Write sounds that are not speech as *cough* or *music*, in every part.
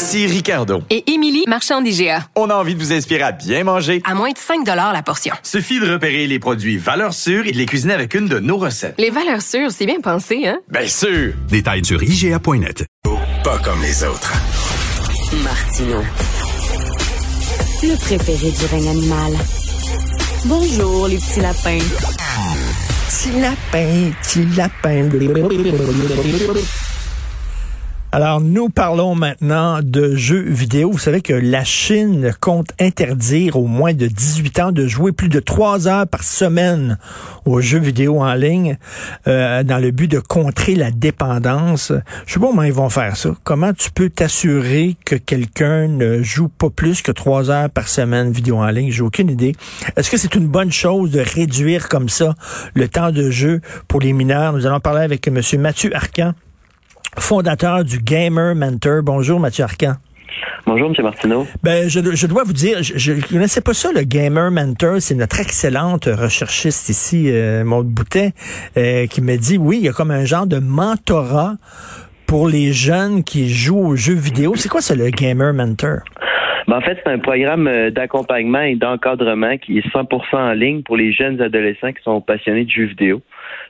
Ici Ricardo. Et Émilie, marchand d'IGA. On a envie de vous inspirer à bien manger. À moins de 5 la portion. Suffit de repérer les produits valeurs sûres et de les cuisiner avec une de nos recettes. Les valeurs sûres, c'est bien pensé, hein? Bien sûr! Détails sur IGA.net. Pas comme les autres. Martino. Le préféré du règne animal. Bonjour, les petits lapins. Petit lapin, petit lapin. Alors, nous parlons maintenant de jeux vidéo. Vous savez que la Chine compte interdire aux moins de 18 ans de jouer plus de 3 heures par semaine aux jeux vidéo en ligne euh, dans le but de contrer la dépendance. Je sais pas comment ils vont faire ça. Comment tu peux t'assurer que quelqu'un ne joue pas plus que 3 heures par semaine vidéo en ligne? J'ai aucune idée. Est-ce que c'est une bonne chose de réduire comme ça le temps de jeu pour les mineurs? Nous allons parler avec M. Mathieu Arcan fondateur du Gamer Mentor. Bonjour, Mathieu Arcan. Bonjour, M. Martineau. Ben, je, je, dois vous dire, je ne connaissais pas ça, le Gamer Mentor. C'est notre excellente recherchiste ici, euh, Maud Boutet, euh, qui me dit, oui, il y a comme un genre de mentorat pour les jeunes qui jouent aux jeux vidéo. C'est quoi ça, le Gamer Mentor? Ben, en fait, c'est un programme euh, d'accompagnement et d'encadrement qui est 100% en ligne pour les jeunes adolescents qui sont passionnés de jeux vidéo.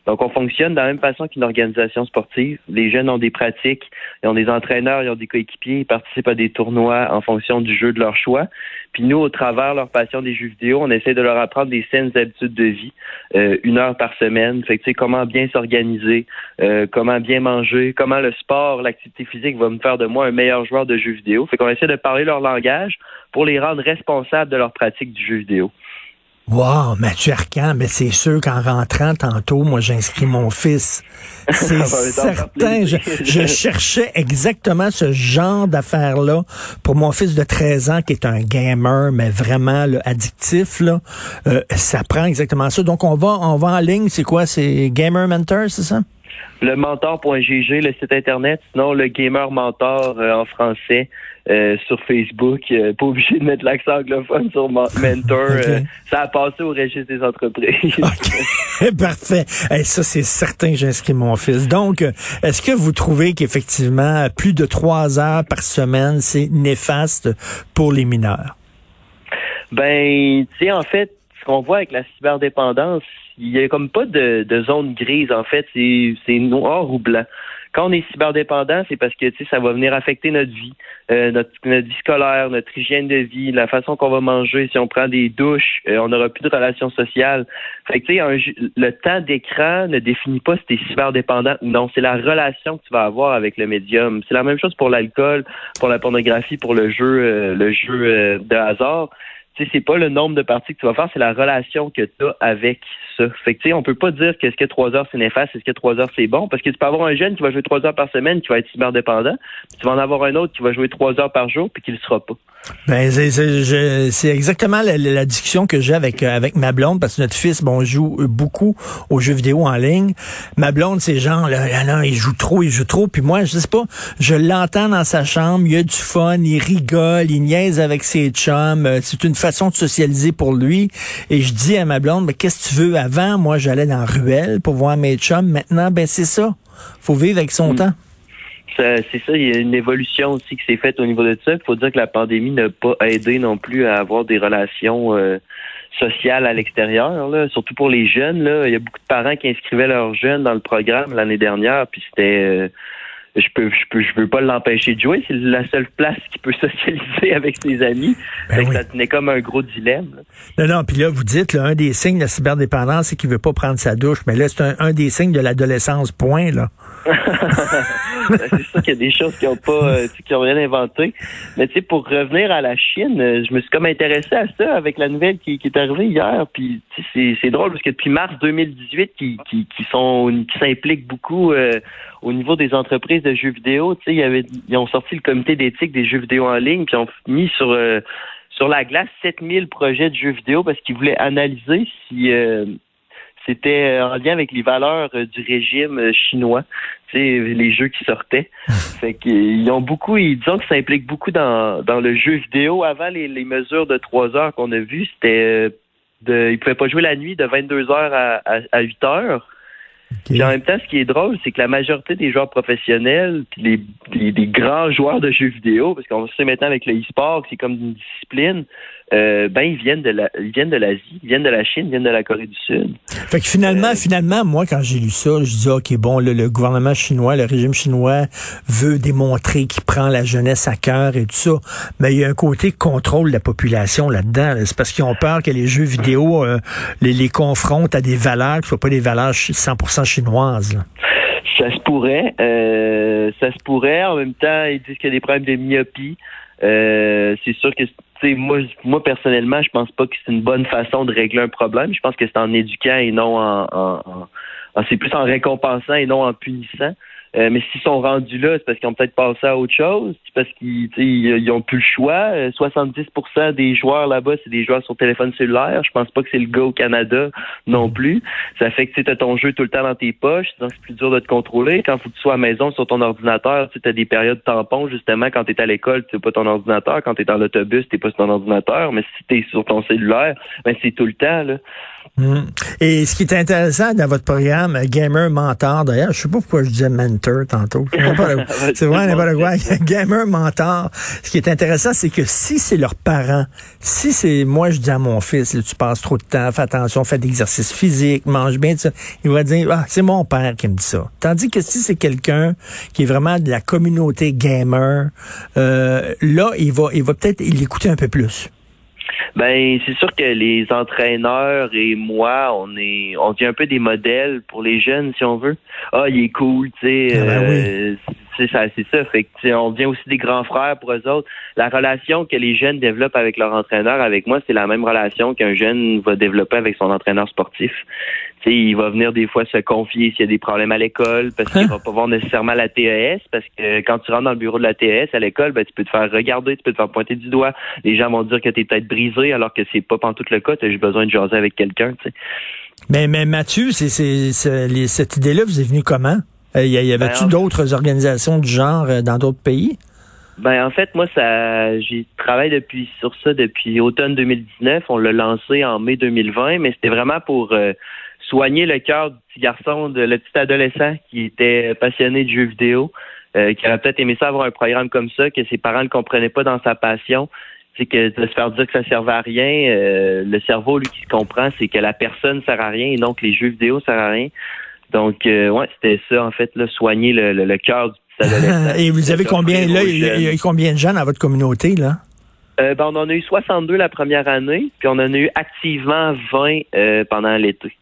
Donc, on fonctionne de la même façon qu'une organisation sportive. Les jeunes ont des pratiques, ils ont des entraîneurs, ils ont des coéquipiers, ils participent à des tournois en fonction du jeu de leur choix. Puis nous, au travers leur passion des jeux vidéo, on essaie de leur apprendre des saines habitudes de vie, euh, une heure par semaine. Fait que, tu sais, comment bien s'organiser, euh, comment bien manger, comment le sport, l'activité physique va me faire de moi un meilleur joueur de jeux vidéo. Fait qu'on essaie de parler leur langage pour les rendre responsables de leur pratique du jeu vidéo. Wow, Mathieu Arcan, mais c'est sûr qu'en rentrant tantôt, moi, j'inscris mon fils. *laughs* C'est certain. Je, cherchais exactement ce genre d'affaires-là pour mon fils de 13 ans qui est un gamer, mais vraiment addictif. Là. Euh, ça prend exactement ça. Donc, on va, on va en ligne. C'est quoi? C'est Gamer Mentor, c'est ça? Le mentor.gg, le site internet, sinon le gamer mentor euh, en français euh, sur Facebook. Euh, pas obligé de mettre l'accent anglophone sur *laughs* mentor. ça a passé au registre des entreprises. *laughs* *laughs* Parfait. ça, c'est certain, j'inscris mon fils. Donc, est-ce que vous trouvez qu'effectivement, plus de trois heures par semaine, c'est néfaste pour les mineurs? Ben, tu sais, en fait, ce qu'on voit avec la cyberdépendance, il y a comme pas de, zone grise, en fait, c'est noir ou blanc. Quand on est cyberdépendant, c'est parce que ça va venir affecter notre vie, euh, notre, vie scolaire, notre hygiène de vie, la façon qu'on va manger. Si on prend des douches, euh, on n'aura plus de relations sociales. Fait que, le temps d'écran ne définit pas si tu es cyberdépendant ou non. C'est la relation que tu vas avoir avec le médium. C'est la même chose pour l'alcool, pour la pornographie, pour le jeu, euh, le jeu de hasard c'est pas le nombre de parties que tu vas faire, c'est la relation que tu as avec ça. Fait que, tu sais, on peut pas dire qu'est-ce que trois heures c'est néfaste, est-ce que trois heures c'est bon, parce que tu peux avoir un jeune qui va jouer trois heures par semaine, qui va être cyberdépendant, tu vas en avoir un autre qui va jouer trois heures par jour, puis qui le sera pas. Ben, c'est exactement la, discussion que j'ai avec euh, avec ma blonde parce que notre fils bon joue beaucoup aux jeux vidéo en ligne. Ma blonde c'est genre là, là, il joue trop, il joue trop puis moi je sais pas, je l'entends dans sa chambre, il a du fun, il rigole, il niaise avec ses chums, euh, c'est une façon de socialiser pour lui et je dis à ma blonde mais qu'est-ce que tu veux moi j'allais dans ruelle pour voir mes chums, maintenant ben c'est ça. Faut vivre avec son hmm. temps c'est ça, il y a une évolution aussi qui s'est faite au niveau de ça. Il faut dire que la pandémie n'a pas aidé non plus à avoir des relations euh, sociales à l'extérieur, surtout pour les jeunes. Là. Il y a beaucoup de parents qui inscrivaient leurs jeunes dans le programme l'année dernière, puis c'était euh, je peux je peux je veux pas l'empêcher de jouer, c'est la seule place qui peut *laughs* socialiser avec ses amis. Ben Ça tenait comme un gros dilemme. Non non, puis là vous dites là, un des signes de la cyberdépendance c'est qu'il veut pas prendre sa douche, mais là c'est un, un des signes de l'adolescence point là. *laughs* c'est sûr qu'il y a des choses qui ont pas, euh, qui ont rien inventé. Mais tu sais, pour revenir à la Chine, euh, je me suis comme intéressé à ça avec la nouvelle qui, qui est arrivée hier. Puis c'est, c'est drôle parce que depuis mars 2018, qui, qui, qui sont, qui s'impliquent beaucoup euh, au niveau des entreprises de jeux vidéo. Tu sais, il y avait, ils ont sorti le comité d'éthique des jeux vidéo en ligne, puis ont mis sur sur la glace 7000 projets de jeux vidéo parce qu'ils voulaient analyser si c'était euh, en lien avec les valeurs euh, du régime euh, chinois, tu sais, les jeux qui sortaient. *laughs* fait qu'ils ont beaucoup, ils disons que ça implique beaucoup dans, dans le jeu vidéo. Avant les, les mesures de 3 heures qu'on a vues, c'était de, ils pouvaient pas jouer la nuit de 22 heures à, à, 8 heures. Puis en même temps, ce qui est drôle, c'est que la majorité des joueurs professionnels, puis les, les, grands joueurs de jeux vidéo, parce qu'on sait maintenant avec le e-sport, c'est comme une discipline, euh, ben ils viennent de la, ils viennent de l'Asie, ils viennent de la Chine, ils viennent de la Corée du Sud. Fait que finalement, euh, finalement, moi quand j'ai lu ça, je dis ok bon, le, gouvernement chinois, le régime chinois veut démontrer qu'il prend la jeunesse à cœur et tout ça, mais il y a un côté contrôle de la population là-dedans. C'est parce qu'ils ont peur que les jeux vidéo euh, les, les confrontent à des valeurs qui soient pas des valeurs 100% chinoises. Ça se pourrait, euh, ça se pourrait. En même temps, ils disent qu'il y a des problèmes de myopie. Euh, c'est sûr que moi, moi personnellement, je pense pas que c'est une bonne façon de régler un problème. Je pense que c'est en éduquant et non en c'est plus en récompensant et non en punissant. Euh, mais s'ils sont rendus là, c'est parce qu'ils ont peut-être passé à autre chose, c'est parce qu'ils ils ont plus le choix. 70% euh, des joueurs là-bas, c'est des joueurs sur téléphone cellulaire. Je pense pas que c'est le gars au Canada non plus. Ça fait que tu as ton jeu tout le temps dans tes poches, donc c'est plus dur de te contrôler. Quand faut que tu sois à la maison sur ton ordinateur, tu as des périodes tampons, justement, quand tu es à l'école, tu pas ton ordinateur. Quand tu es dans l'autobus, tu pas sur ton ordinateur. Mais si tu es sur ton cellulaire, ben c'est tout le temps. Là. Hmm. Et ce qui est intéressant dans votre programme, Gamer Mentor, d'ailleurs, je sais pas pourquoi je disais mentor tantôt. *laughs* C'est vrai, n'importe quoi. *laughs* Gamer Mentor. Ce qui est intéressant, c'est que si c'est leurs parents, si c'est, moi, je dis à mon fils, tu passes trop de temps, fais attention, fais d'exercice physique, mange bien, ça, il va dire, ah, c'est mon père qui me dit ça. Tandis que si c'est quelqu'un qui est vraiment de la communauté gamer, euh, là, il va, il va peut-être l'écouter un peu plus. Ben, c'est sûr que les entraîneurs et moi, on est, on dit un peu des modèles pour les jeunes, si on veut. Ah, il est cool, tu sais. Ah ben euh, c'est ça, c'est ça. Fait que, on devient aussi des grands frères pour eux autres. La relation que les jeunes développent avec leur entraîneur, avec moi, c'est la même relation qu'un jeune va développer avec son entraîneur sportif. il va venir des fois se confier s'il y a des problèmes à l'école, parce qu'il *laughs* va pas voir nécessairement la TES, parce que quand tu rentres dans le bureau de la TES à l'école, ben, tu peux te faire regarder, tu peux te faire pointer du doigt. Les gens vont dire que tu es peut-être brisé, alors que c'est pas tout le cas, tu as juste besoin de jaser avec quelqu'un. Mais, mais Mathieu, c'est, cette idée-là vous est venue comment? Euh, y, y avait-tu ben, d'autres organisations du genre euh, dans d'autres pays? Ben en fait, moi, ça, j'ai travaillé depuis sur ça depuis automne 2019. On l'a lancé en mai 2020, mais c'était vraiment pour euh, soigner le cœur du petit garçon, de le petit adolescent qui était passionné de jeux vidéo, qui aurait peut-être aimé ça avoir un programme comme ça, que ses parents ne comprenaient pas dans sa passion. C'est que de se faire dire que ça servait à rien, le cerveau, lui, qui se comprend, c'est que la personne sert à rien et donc les jeux vidéo servent à rien. Donc, euh, ouais, c'était ça, en fait, là, soigner le, le, cœur du petit adolescent. *laughs* Et vous avez combien, là, il y, a, combien de gens dans votre communauté, là? Euh, ben, on en a eu 62 la première année, puis on en a eu activement 20 euh, pendant l'été.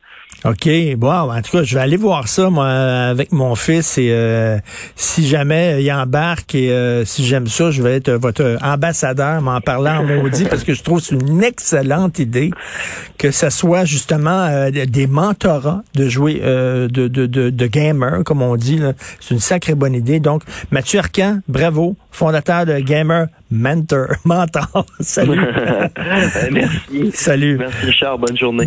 OK. Bon, en tout cas, je vais aller voir ça, moi, avec mon fils. Et euh, si jamais il embarque et euh, si j'aime ça, je vais être votre ambassadeur, m'en parlant en maudit, parce que je trouve c'est une excellente idée que ce soit justement euh, des mentorats de jouer de, de, de, de gamer, comme on dit. C'est une sacrée bonne idée. Donc, Mathieu Arcan, bravo, fondateur de Gamer Mentor. *laughs* Mentor. Salut. *laughs* Merci. Salut. Merci, Richard. Bonne journée.